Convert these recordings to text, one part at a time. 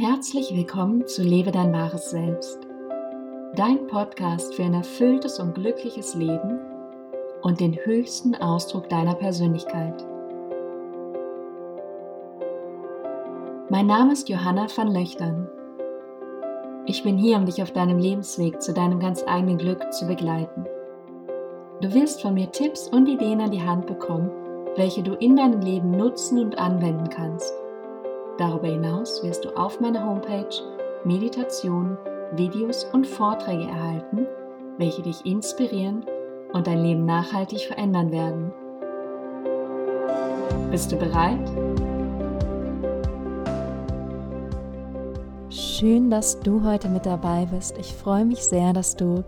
Herzlich willkommen zu Lebe dein wahres Selbst, dein Podcast für ein erfülltes und glückliches Leben und den höchsten Ausdruck deiner Persönlichkeit. Mein Name ist Johanna van Löchtern. Ich bin hier, um dich auf deinem Lebensweg zu deinem ganz eigenen Glück zu begleiten. Du wirst von mir Tipps und Ideen an die Hand bekommen, welche du in deinem Leben nutzen und anwenden kannst. Darüber hinaus wirst du auf meiner Homepage Meditationen, Videos und Vorträge erhalten, welche dich inspirieren und dein Leben nachhaltig verändern werden. Bist du bereit? Schön, dass du heute mit dabei bist. Ich freue mich sehr, dass du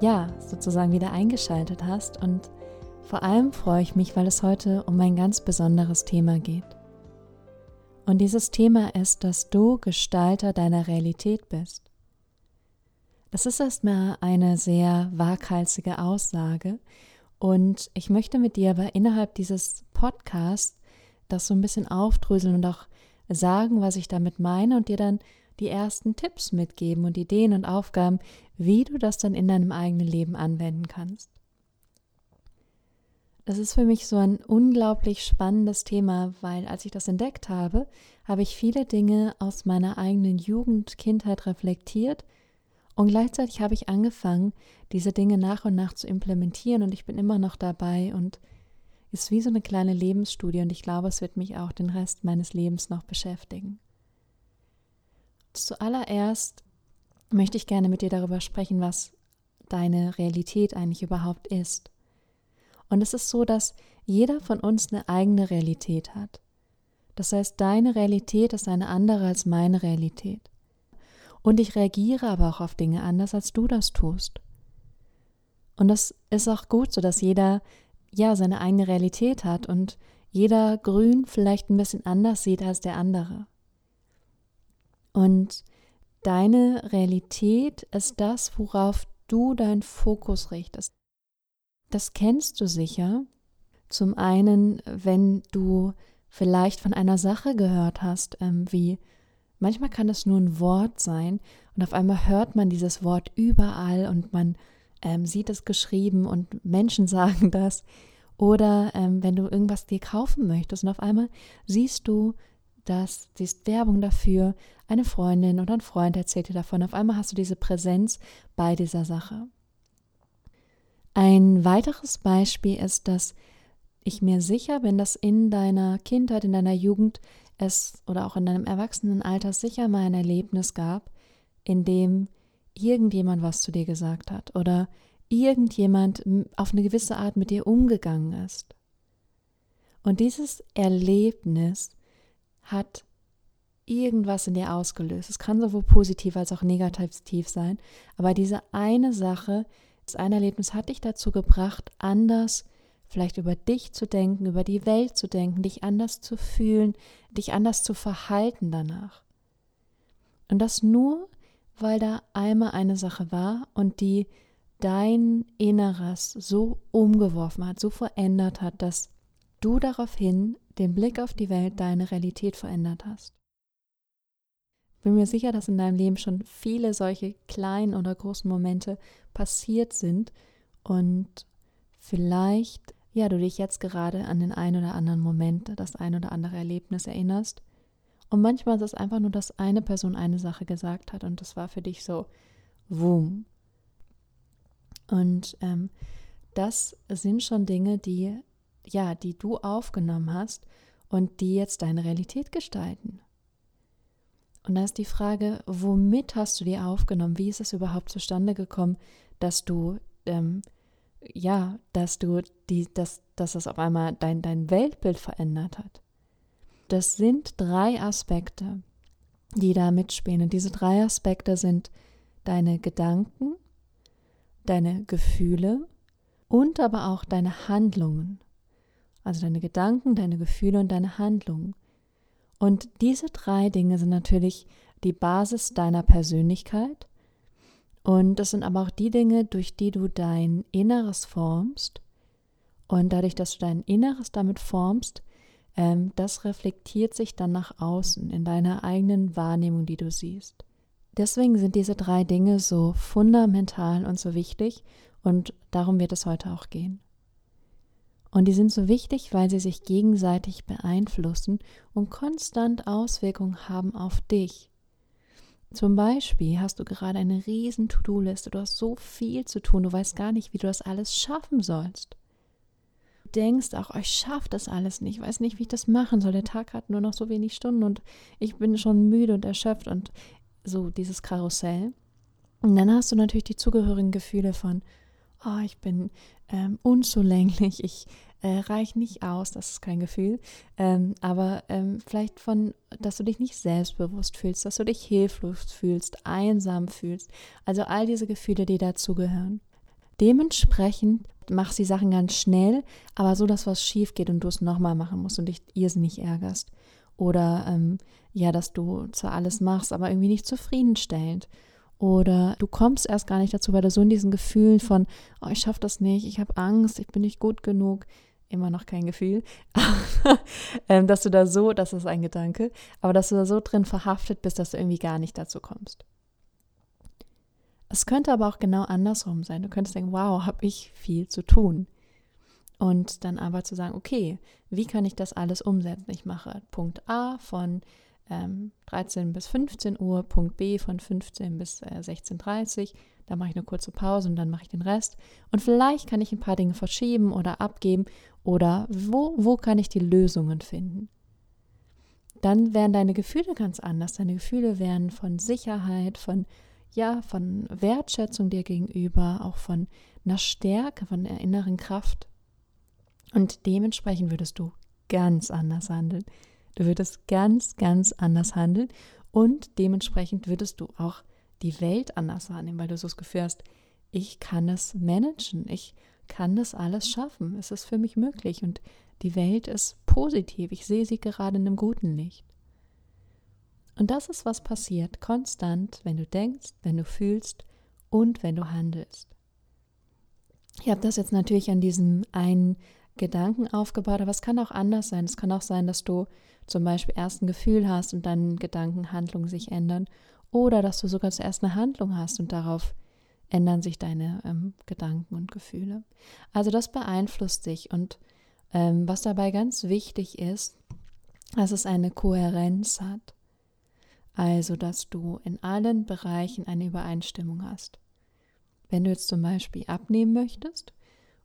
ja, sozusagen wieder eingeschaltet hast. Und vor allem freue ich mich, weil es heute um ein ganz besonderes Thema geht. Und dieses Thema ist, dass du Gestalter deiner Realität bist. Das ist erstmal eine sehr waghalsige Aussage. Und ich möchte mit dir aber innerhalb dieses Podcasts das so ein bisschen aufdröseln und auch sagen, was ich damit meine und dir dann die ersten Tipps mitgeben und Ideen und Aufgaben, wie du das dann in deinem eigenen Leben anwenden kannst. Das ist für mich so ein unglaublich spannendes Thema, weil als ich das entdeckt habe, habe ich viele Dinge aus meiner eigenen Jugend, Kindheit reflektiert und gleichzeitig habe ich angefangen, diese Dinge nach und nach zu implementieren und ich bin immer noch dabei und ist wie so eine kleine Lebensstudie und ich glaube, es wird mich auch den Rest meines Lebens noch beschäftigen. Zuallererst möchte ich gerne mit dir darüber sprechen, was deine Realität eigentlich überhaupt ist. Und es ist so, dass jeder von uns eine eigene Realität hat. Das heißt, deine Realität ist eine andere als meine Realität. Und ich reagiere aber auch auf Dinge anders, als du das tust. Und das ist auch gut so, dass jeder ja seine eigene Realität hat und jeder Grün vielleicht ein bisschen anders sieht als der andere. Und deine Realität ist das, worauf du deinen Fokus richtest. Das kennst du sicher. Zum einen, wenn du vielleicht von einer Sache gehört hast, ähm, wie manchmal kann es nur ein Wort sein und auf einmal hört man dieses Wort überall und man ähm, sieht es geschrieben und Menschen sagen das. Oder ähm, wenn du irgendwas dir kaufen möchtest und auf einmal siehst du das, siehst Werbung dafür, eine Freundin oder ein Freund erzählt dir davon, auf einmal hast du diese Präsenz bei dieser Sache. Ein weiteres Beispiel ist, dass ich mir sicher bin, dass in deiner Kindheit, in deiner Jugend es oder auch in deinem Erwachsenenalter sicher mal ein Erlebnis gab, in dem irgendjemand was zu dir gesagt hat oder irgendjemand auf eine gewisse Art mit dir umgegangen ist. Und dieses Erlebnis hat irgendwas in dir ausgelöst. Es kann sowohl positiv als auch negativ sein, aber diese eine Sache, das eine Erlebnis hat dich dazu gebracht, anders vielleicht über dich zu denken, über die Welt zu denken, dich anders zu fühlen, dich anders zu verhalten danach. Und das nur, weil da einmal eine Sache war und die dein Inneres so umgeworfen hat, so verändert hat, dass du daraufhin den Blick auf die Welt, deine Realität verändert hast. Bin mir sicher, dass in deinem Leben schon viele solche kleinen oder großen Momente passiert sind und vielleicht, ja, du dich jetzt gerade an den einen oder anderen Moment, das ein oder andere Erlebnis erinnerst. Und manchmal ist es einfach nur, dass eine Person eine Sache gesagt hat und das war für dich so, wum. Und ähm, das sind schon Dinge, die ja, die du aufgenommen hast und die jetzt deine Realität gestalten. Und da ist die Frage, womit hast du die aufgenommen? Wie ist es überhaupt zustande gekommen, dass du, ähm, ja, dass du die, dass, dass es auf einmal dein, dein Weltbild verändert hat? Das sind drei Aspekte, die da mitspielen. Und diese drei Aspekte sind deine Gedanken, deine Gefühle und aber auch deine Handlungen also deine Gedanken, deine Gefühle und deine Handlungen. Und diese drei Dinge sind natürlich die Basis deiner Persönlichkeit. Und das sind aber auch die Dinge, durch die du dein Inneres formst. Und dadurch, dass du dein Inneres damit formst, ähm, das reflektiert sich dann nach außen in deiner eigenen Wahrnehmung, die du siehst. Deswegen sind diese drei Dinge so fundamental und so wichtig und darum wird es heute auch gehen. Und die sind so wichtig, weil sie sich gegenseitig beeinflussen und konstant Auswirkungen haben auf dich. Zum Beispiel hast du gerade eine riesen To-Do-Liste, du hast so viel zu tun, du weißt gar nicht, wie du das alles schaffen sollst. Du denkst auch, oh, ich schaffe das alles nicht, ich weiß nicht, wie ich das machen soll. Der Tag hat nur noch so wenig Stunden und ich bin schon müde und erschöpft und so dieses Karussell. Und dann hast du natürlich die zugehörigen Gefühle von, oh, ich bin ähm, unzulänglich, ich äh, reiche nicht aus, das ist kein Gefühl, ähm, aber ähm, vielleicht von, dass du dich nicht selbstbewusst fühlst, dass du dich hilflos fühlst, einsam fühlst, also all diese Gefühle, die dazugehören. Dementsprechend mach die Sachen ganz schnell, aber so, dass was schief geht und du es nochmal machen musst und dich irrsinnig ärgerst. Oder ähm, ja, dass du zwar alles machst, aber irgendwie nicht zufriedenstellend. Oder du kommst erst gar nicht dazu, weil du so in diesen Gefühlen von, oh, ich schaffe das nicht, ich habe Angst, ich bin nicht gut genug, immer noch kein Gefühl, ähm, dass du da so, das ist ein Gedanke, aber dass du da so drin verhaftet bist, dass du irgendwie gar nicht dazu kommst. Es könnte aber auch genau andersrum sein. Du könntest denken, wow, habe ich viel zu tun. Und dann aber zu sagen, okay, wie kann ich das alles umsetzen? Ich mache Punkt A von ähm, 13 bis 15 Uhr, Punkt B von 15 bis äh, 16.30 Uhr. Da mache ich eine kurze Pause und dann mache ich den Rest. Und vielleicht kann ich ein paar Dinge verschieben oder abgeben oder wo, wo kann ich die Lösungen finden. Dann wären deine Gefühle ganz anders. Deine Gefühle wären von Sicherheit, von ja, von Wertschätzung dir gegenüber, auch von einer Stärke, von einer inneren Kraft. Und dementsprechend würdest du ganz anders handeln. Du würdest ganz, ganz anders handeln und dementsprechend würdest du auch die Welt anders wahrnehmen, weil du so das Gefühl hast, ich kann es managen, ich kann das alles schaffen, es ist für mich möglich und die Welt ist positiv, ich sehe sie gerade in einem guten Licht. Und das ist, was passiert, konstant, wenn du denkst, wenn du fühlst und wenn du handelst. Ich habe das jetzt natürlich an diesem einen Gedanken aufgebaut, aber es kann auch anders sein. Es kann auch sein, dass du zum Beispiel erst ein Gefühl hast und dann Gedanken, Handlungen sich ändern. Oder dass du sogar zuerst eine Handlung hast und darauf ändern sich deine ähm, Gedanken und Gefühle. Also das beeinflusst dich. Und ähm, was dabei ganz wichtig ist, dass es eine Kohärenz hat. Also, dass du in allen Bereichen eine Übereinstimmung hast. Wenn du jetzt zum Beispiel abnehmen möchtest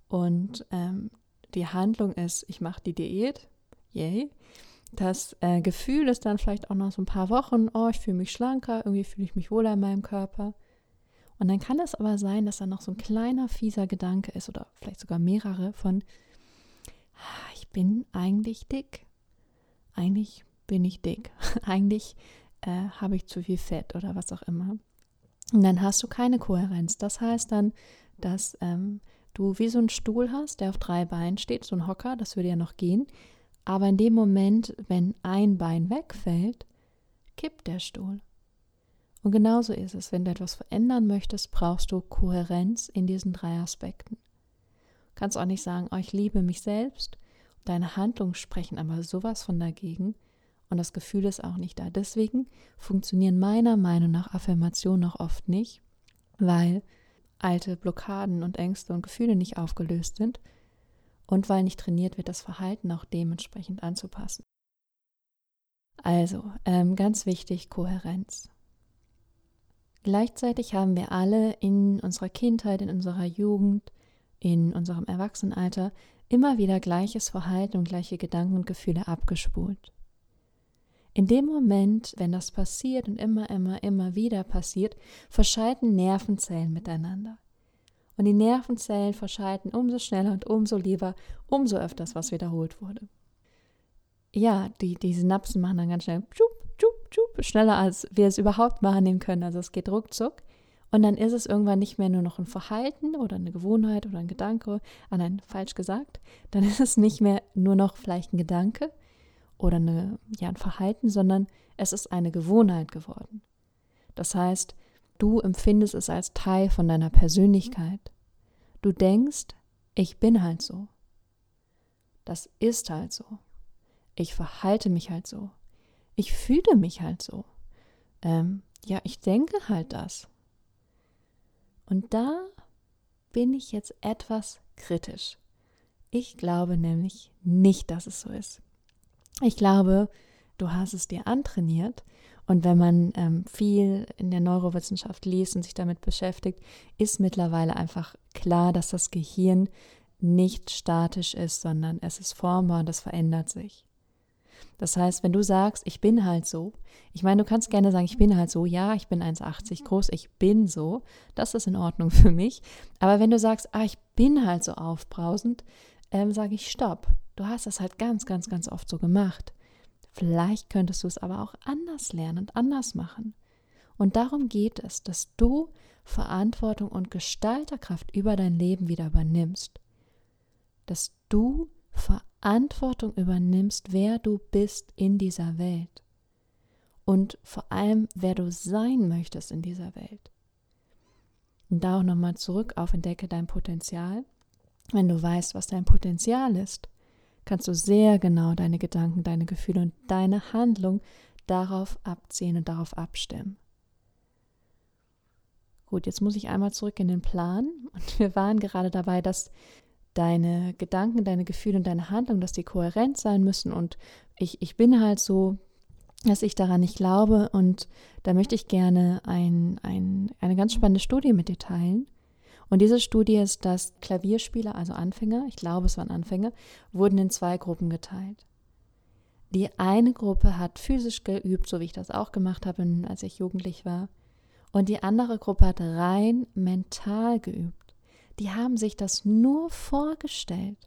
und ähm, die Handlung ist, ich mache die Diät, yay. Das äh, Gefühl ist dann vielleicht auch noch so ein paar Wochen, oh, ich fühle mich schlanker, irgendwie fühle ich mich wohler in meinem Körper. Und dann kann es aber sein, dass da noch so ein kleiner fieser Gedanke ist oder vielleicht sogar mehrere von, ah, ich bin eigentlich dick. Eigentlich bin ich dick. eigentlich äh, habe ich zu viel Fett oder was auch immer. Und dann hast du keine Kohärenz. Das heißt dann, dass ähm, du wie so einen Stuhl hast, der auf drei Beinen steht, so ein Hocker, das würde ja noch gehen. Aber in dem Moment, wenn ein Bein wegfällt, kippt der Stuhl. Und genauso ist es, wenn du etwas verändern möchtest, brauchst du Kohärenz in diesen drei Aspekten. Du kannst auch nicht sagen, oh, ich liebe mich selbst, deine Handlungen sprechen aber sowas von dagegen und das Gefühl ist auch nicht da. Deswegen funktionieren meiner Meinung nach Affirmationen auch oft nicht, weil alte Blockaden und Ängste und Gefühle nicht aufgelöst sind und weil nicht trainiert wird, das Verhalten auch dementsprechend anzupassen. Also, ähm, ganz wichtig, Kohärenz. Gleichzeitig haben wir alle in unserer Kindheit, in unserer Jugend, in unserem Erwachsenenalter immer wieder gleiches Verhalten und gleiche Gedanken und Gefühle abgespult. In dem Moment, wenn das passiert und immer, immer, immer wieder passiert, verschalten Nervenzellen miteinander. Und die Nervenzellen verschalten umso schneller und umso lieber, umso öfters, was wiederholt wurde. Ja, die, die Synapsen machen dann ganz schnell tschup, tschup, tschup, schneller, als wir es überhaupt wahrnehmen können. Also es geht ruckzuck. Und dann ist es irgendwann nicht mehr nur noch ein Verhalten oder eine Gewohnheit oder ein Gedanke, ah nein, falsch gesagt, dann ist es nicht mehr nur noch vielleicht ein Gedanke, oder eine, ja, ein Verhalten, sondern es ist eine Gewohnheit geworden. Das heißt, du empfindest es als Teil von deiner Persönlichkeit. Du denkst, ich bin halt so. Das ist halt so. ich verhalte mich halt so. Ich fühle mich halt so. Ähm, ja, ich denke halt das. Und da bin ich jetzt etwas kritisch. Ich glaube nämlich nicht, dass es so ist. Ich glaube, du hast es dir antrainiert. Und wenn man ähm, viel in der Neurowissenschaft liest und sich damit beschäftigt, ist mittlerweile einfach klar, dass das Gehirn nicht statisch ist, sondern es ist formbar und es verändert sich. Das heißt, wenn du sagst, ich bin halt so, ich meine, du kannst gerne sagen, ich bin halt so, ja, ich bin 1,80 groß, ich bin so, das ist in Ordnung für mich. Aber wenn du sagst, ah, ich bin halt so aufbrausend, ähm, sage ich, stopp. Du hast das halt ganz, ganz, ganz oft so gemacht. Vielleicht könntest du es aber auch anders lernen und anders machen. Und darum geht es, dass du Verantwortung und Gestalterkraft über dein Leben wieder übernimmst. Dass du Verantwortung übernimmst, wer du bist in dieser Welt. Und vor allem, wer du sein möchtest in dieser Welt. Und da auch nochmal zurück auf Entdecke dein Potenzial. Wenn du weißt, was dein Potenzial ist, kannst du sehr genau deine Gedanken, deine Gefühle und deine Handlung darauf abziehen und darauf abstimmen. Gut, jetzt muss ich einmal zurück in den Plan und wir waren gerade dabei, dass deine Gedanken, deine Gefühle und deine Handlung, dass die kohärent sein müssen und ich, ich bin halt so, dass ich daran nicht glaube und da möchte ich gerne ein, ein, eine ganz spannende Studie mit dir teilen. Und diese Studie ist, dass Klavierspieler, also Anfänger, ich glaube es waren Anfänger, wurden in zwei Gruppen geteilt. Die eine Gruppe hat physisch geübt, so wie ich das auch gemacht habe, als ich jugendlich war. Und die andere Gruppe hat rein mental geübt. Die haben sich das nur vorgestellt.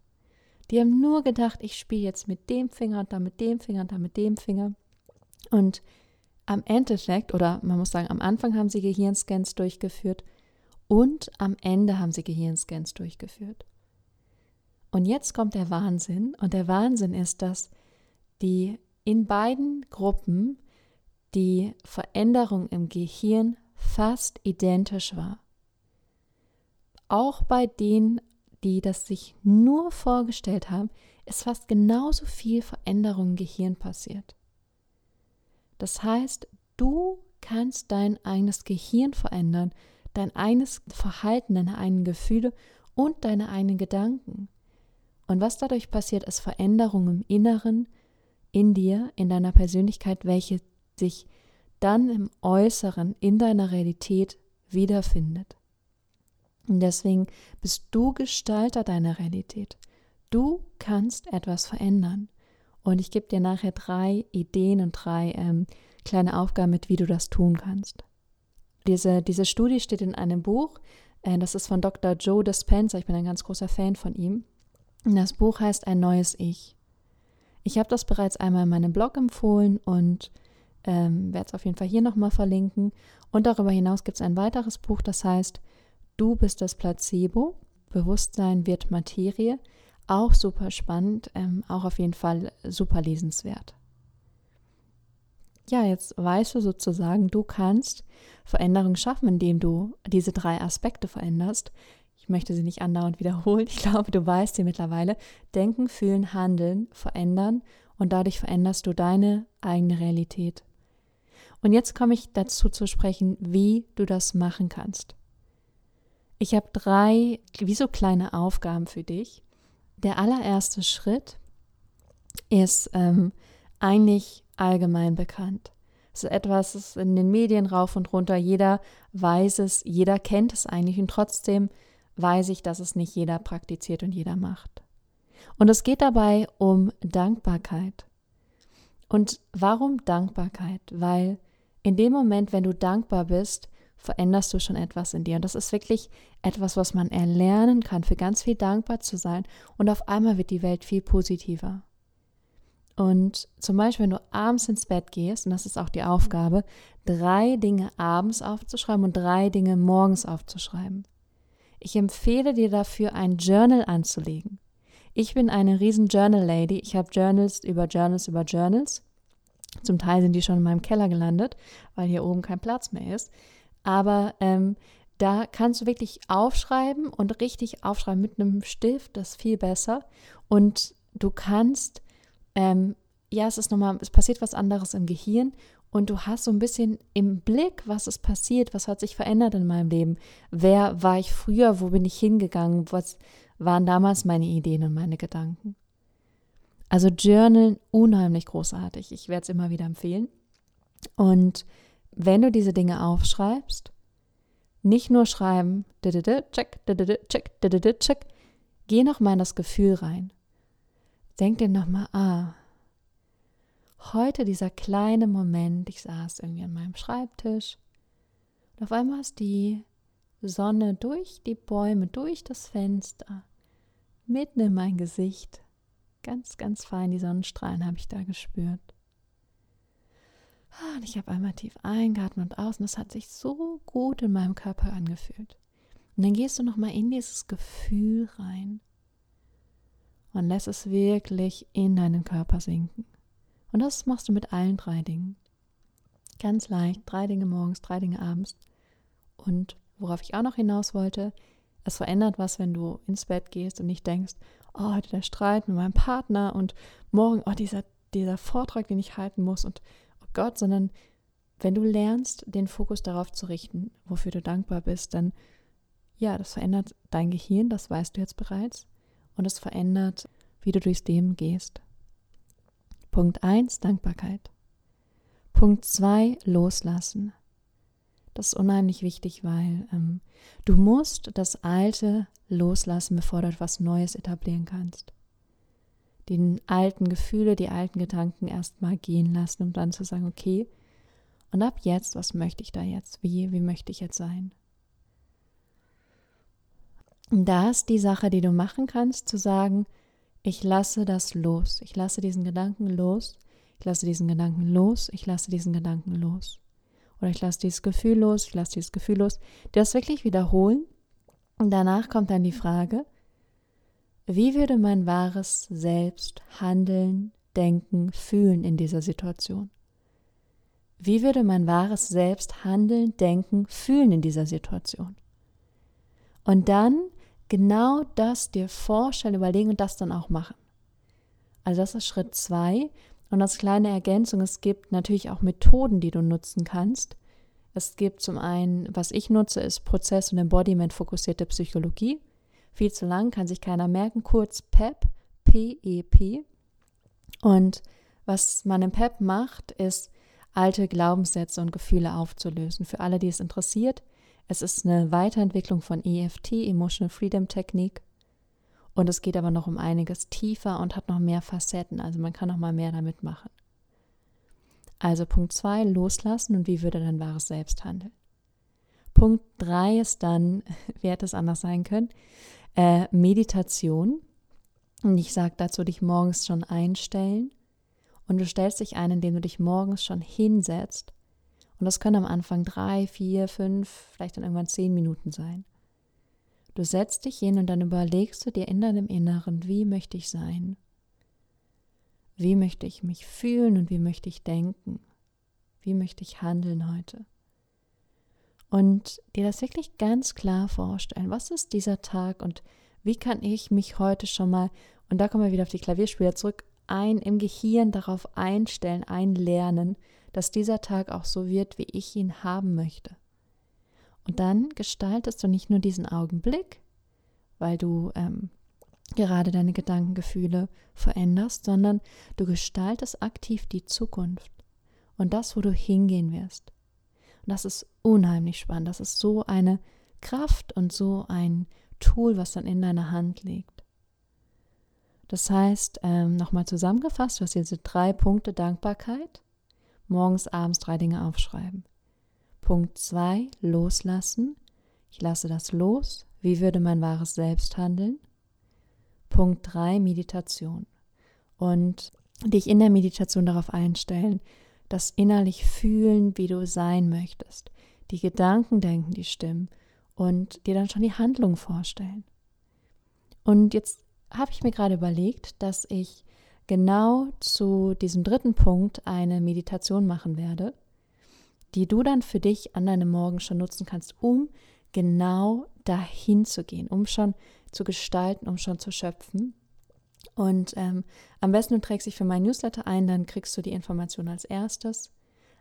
Die haben nur gedacht, ich spiele jetzt mit dem Finger und dann mit dem Finger und dann mit dem Finger. Und am Endeffekt, oder man muss sagen, am Anfang haben sie Gehirnscans durchgeführt und am Ende haben sie Gehirnscans durchgeführt. Und jetzt kommt der Wahnsinn. Und der Wahnsinn ist, dass die in beiden Gruppen die Veränderung im Gehirn fast identisch war. Auch bei denen, die das sich nur vorgestellt haben, ist fast genauso viel Veränderung im Gehirn passiert. Das heißt, du kannst dein eigenes Gehirn verändern dein eigenes Verhalten, deine eigenen Gefühle und deine eigenen Gedanken. Und was dadurch passiert, ist Veränderung im Inneren, in dir, in deiner Persönlichkeit, welche sich dann im Äußeren, in deiner Realität wiederfindet. Und deswegen bist du Gestalter deiner Realität. Du kannst etwas verändern. Und ich gebe dir nachher drei Ideen und drei ähm, kleine Aufgaben mit, wie du das tun kannst. Diese, diese Studie steht in einem Buch, äh, das ist von Dr. Joe Dispenza, ich bin ein ganz großer Fan von ihm. Das Buch heißt Ein neues Ich. Ich habe das bereits einmal in meinem Blog empfohlen und ähm, werde es auf jeden Fall hier nochmal verlinken. Und darüber hinaus gibt es ein weiteres Buch, das heißt Du bist das Placebo, Bewusstsein wird Materie. Auch super spannend, ähm, auch auf jeden Fall super lesenswert ja, jetzt weißt du sozusagen, du kannst Veränderung schaffen, indem du diese drei Aspekte veränderst. Ich möchte sie nicht andauernd wiederholen. Ich glaube, du weißt sie mittlerweile. Denken, fühlen, handeln, verändern und dadurch veränderst du deine eigene Realität. Und jetzt komme ich dazu zu sprechen, wie du das machen kannst. Ich habe drei, wie so kleine Aufgaben für dich. Der allererste Schritt ist ähm, eigentlich allgemein bekannt. Es ist etwas, das ist in den Medien rauf und runter. Jeder weiß es, jeder kennt es eigentlich und trotzdem weiß ich, dass es nicht jeder praktiziert und jeder macht. Und es geht dabei um Dankbarkeit. Und warum Dankbarkeit? Weil in dem Moment, wenn du dankbar bist, veränderst du schon etwas in dir. Und das ist wirklich etwas, was man erlernen kann, für ganz viel dankbar zu sein. Und auf einmal wird die Welt viel positiver. Und zum Beispiel, wenn du abends ins Bett gehst, und das ist auch die Aufgabe, drei Dinge abends aufzuschreiben und drei Dinge morgens aufzuschreiben. Ich empfehle dir dafür, ein Journal anzulegen. Ich bin eine riesen Journal-Lady. Ich habe Journals über Journals über Journals. Zum Teil sind die schon in meinem Keller gelandet, weil hier oben kein Platz mehr ist. Aber ähm, da kannst du wirklich aufschreiben und richtig aufschreiben mit einem Stift, das ist viel besser. Und du kannst ähm, ja, es ist nochmal, es passiert was anderes im Gehirn und du hast so ein bisschen im Blick, was ist passiert, was hat sich verändert in meinem Leben. Wer war ich früher, wo bin ich hingegangen, was waren damals meine Ideen und meine Gedanken. Also Journal unheimlich großartig. Ich werde es immer wieder empfehlen. Und wenn du diese Dinge aufschreibst, nicht nur schreiben, check, check, check, geh nochmal in das Gefühl rein. Denk dir nochmal, ah, heute dieser kleine Moment, ich saß irgendwie an meinem Schreibtisch und auf einmal ist die Sonne durch die Bäume, durch das Fenster, mitten in mein Gesicht. Ganz, ganz fein die Sonnenstrahlen habe ich da gespürt. Ah, und ich habe einmal tief eingeatmet und aus und es hat sich so gut in meinem Körper angefühlt. Und dann gehst du nochmal in dieses Gefühl rein und lässt es wirklich in deinen Körper sinken. Und das machst du mit allen drei Dingen. Ganz leicht, drei Dinge morgens, drei Dinge abends. Und worauf ich auch noch hinaus wollte, es verändert was, wenn du ins Bett gehst und nicht denkst, oh, heute der Streit mit meinem Partner und morgen, oh, dieser, dieser Vortrag, den ich halten muss und oh Gott, sondern wenn du lernst, den Fokus darauf zu richten, wofür du dankbar bist, dann ja, das verändert dein Gehirn, das weißt du jetzt bereits, und es verändert, wie du durchs Leben gehst. Punkt 1, Dankbarkeit. Punkt 2, loslassen. Das ist unheimlich wichtig, weil ähm, du musst das Alte loslassen, bevor du etwas Neues etablieren kannst. Die alten Gefühle, die alten Gedanken erstmal gehen lassen, um dann zu sagen, okay, und ab jetzt, was möchte ich da jetzt? Wie, wie möchte ich jetzt sein? Da ist die Sache, die du machen kannst, zu sagen, ich lasse das los. Ich lasse diesen Gedanken los. Ich lasse diesen Gedanken los. Ich lasse diesen Gedanken los. Oder ich lasse dieses Gefühl los. Ich lasse dieses Gefühl los. Das wirklich wiederholen. Und danach kommt dann die Frage, wie würde mein wahres Selbst handeln, denken, fühlen in dieser Situation? Wie würde mein wahres Selbst handeln, denken, fühlen in dieser Situation? Und dann genau das dir vorstellen, überlegen und das dann auch machen. Also das ist Schritt zwei. Und als kleine Ergänzung, es gibt natürlich auch Methoden, die du nutzen kannst. Es gibt zum einen, was ich nutze, ist Prozess- und Embodiment-fokussierte Psychologie. Viel zu lang, kann sich keiner merken. Kurz PEP, P-E-P. E und was man im PEP macht, ist, alte Glaubenssätze und Gefühle aufzulösen. Für alle, die es interessiert, es ist eine Weiterentwicklung von EFT, Emotional Freedom Technik. Und es geht aber noch um einiges tiefer und hat noch mehr Facetten. Also man kann noch mal mehr damit machen. Also Punkt 2, loslassen und wie würde dein wahres Selbst handeln. Punkt 3 ist dann, wie hätte es anders sein können, äh, Meditation. Und ich sage dazu, dich morgens schon einstellen. Und du stellst dich ein, indem du dich morgens schon hinsetzt und das können am Anfang drei, vier, fünf, vielleicht dann irgendwann zehn Minuten sein. Du setzt dich hin und dann überlegst du dir in deinem Inneren, wie möchte ich sein? Wie möchte ich mich fühlen und wie möchte ich denken? Wie möchte ich handeln heute? Und dir das wirklich ganz klar vorstellen. Was ist dieser Tag und wie kann ich mich heute schon mal, und da kommen wir wieder auf die Klavierspieler zurück, ein im Gehirn darauf einstellen, einlernen, dass dieser Tag auch so wird, wie ich ihn haben möchte. Und dann gestaltest du nicht nur diesen Augenblick, weil du ähm, gerade deine Gedankengefühle veränderst, sondern du gestaltest aktiv die Zukunft und das, wo du hingehen wirst. Und das ist unheimlich spannend. Das ist so eine Kraft und so ein Tool, was dann in deiner Hand liegt. Das heißt, ähm, nochmal zusammengefasst, du hast diese drei Punkte Dankbarkeit, morgens, abends drei Dinge aufschreiben. Punkt 2, loslassen. Ich lasse das los. Wie würde mein wahres Selbst handeln? Punkt 3, Meditation. Und dich in der Meditation darauf einstellen, das innerlich fühlen, wie du sein möchtest. Die Gedanken denken, die stimmen und dir dann schon die Handlung vorstellen. Und jetzt habe ich mir gerade überlegt, dass ich genau zu diesem dritten Punkt eine Meditation machen werde, die du dann für dich an deinem Morgen schon nutzen kannst, um genau dahin zu gehen, um schon zu gestalten, um schon zu schöpfen. Und ähm, am besten du trägst dich für mein Newsletter ein, dann kriegst du die Information als erstes.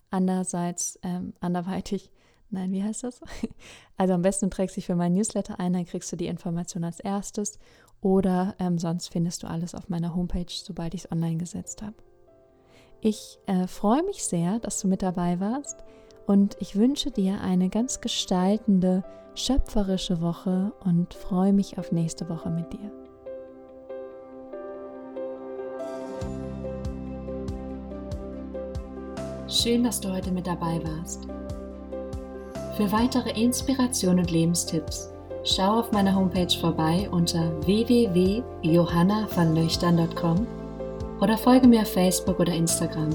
Andererseits, ähm, anderweitig, nein, wie heißt das? Also am besten du trägst dich für mein Newsletter ein, dann kriegst du die Information als erstes. Oder ähm, sonst findest du alles auf meiner Homepage, sobald ich es online gesetzt habe. Ich äh, freue mich sehr, dass du mit dabei warst und ich wünsche dir eine ganz gestaltende, schöpferische Woche und freue mich auf nächste Woche mit dir. Schön, dass du heute mit dabei warst. Für weitere Inspiration und Lebenstipps schau auf meiner Homepage vorbei unter www.johannavanlöchtern.com oder folge mir auf Facebook oder Instagram.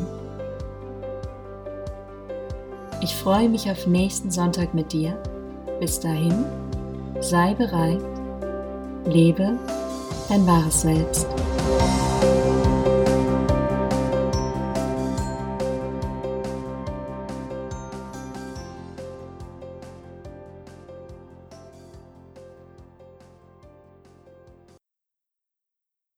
Ich freue mich auf nächsten Sonntag mit dir. Bis dahin, sei bereit, lebe dein wahres Selbst.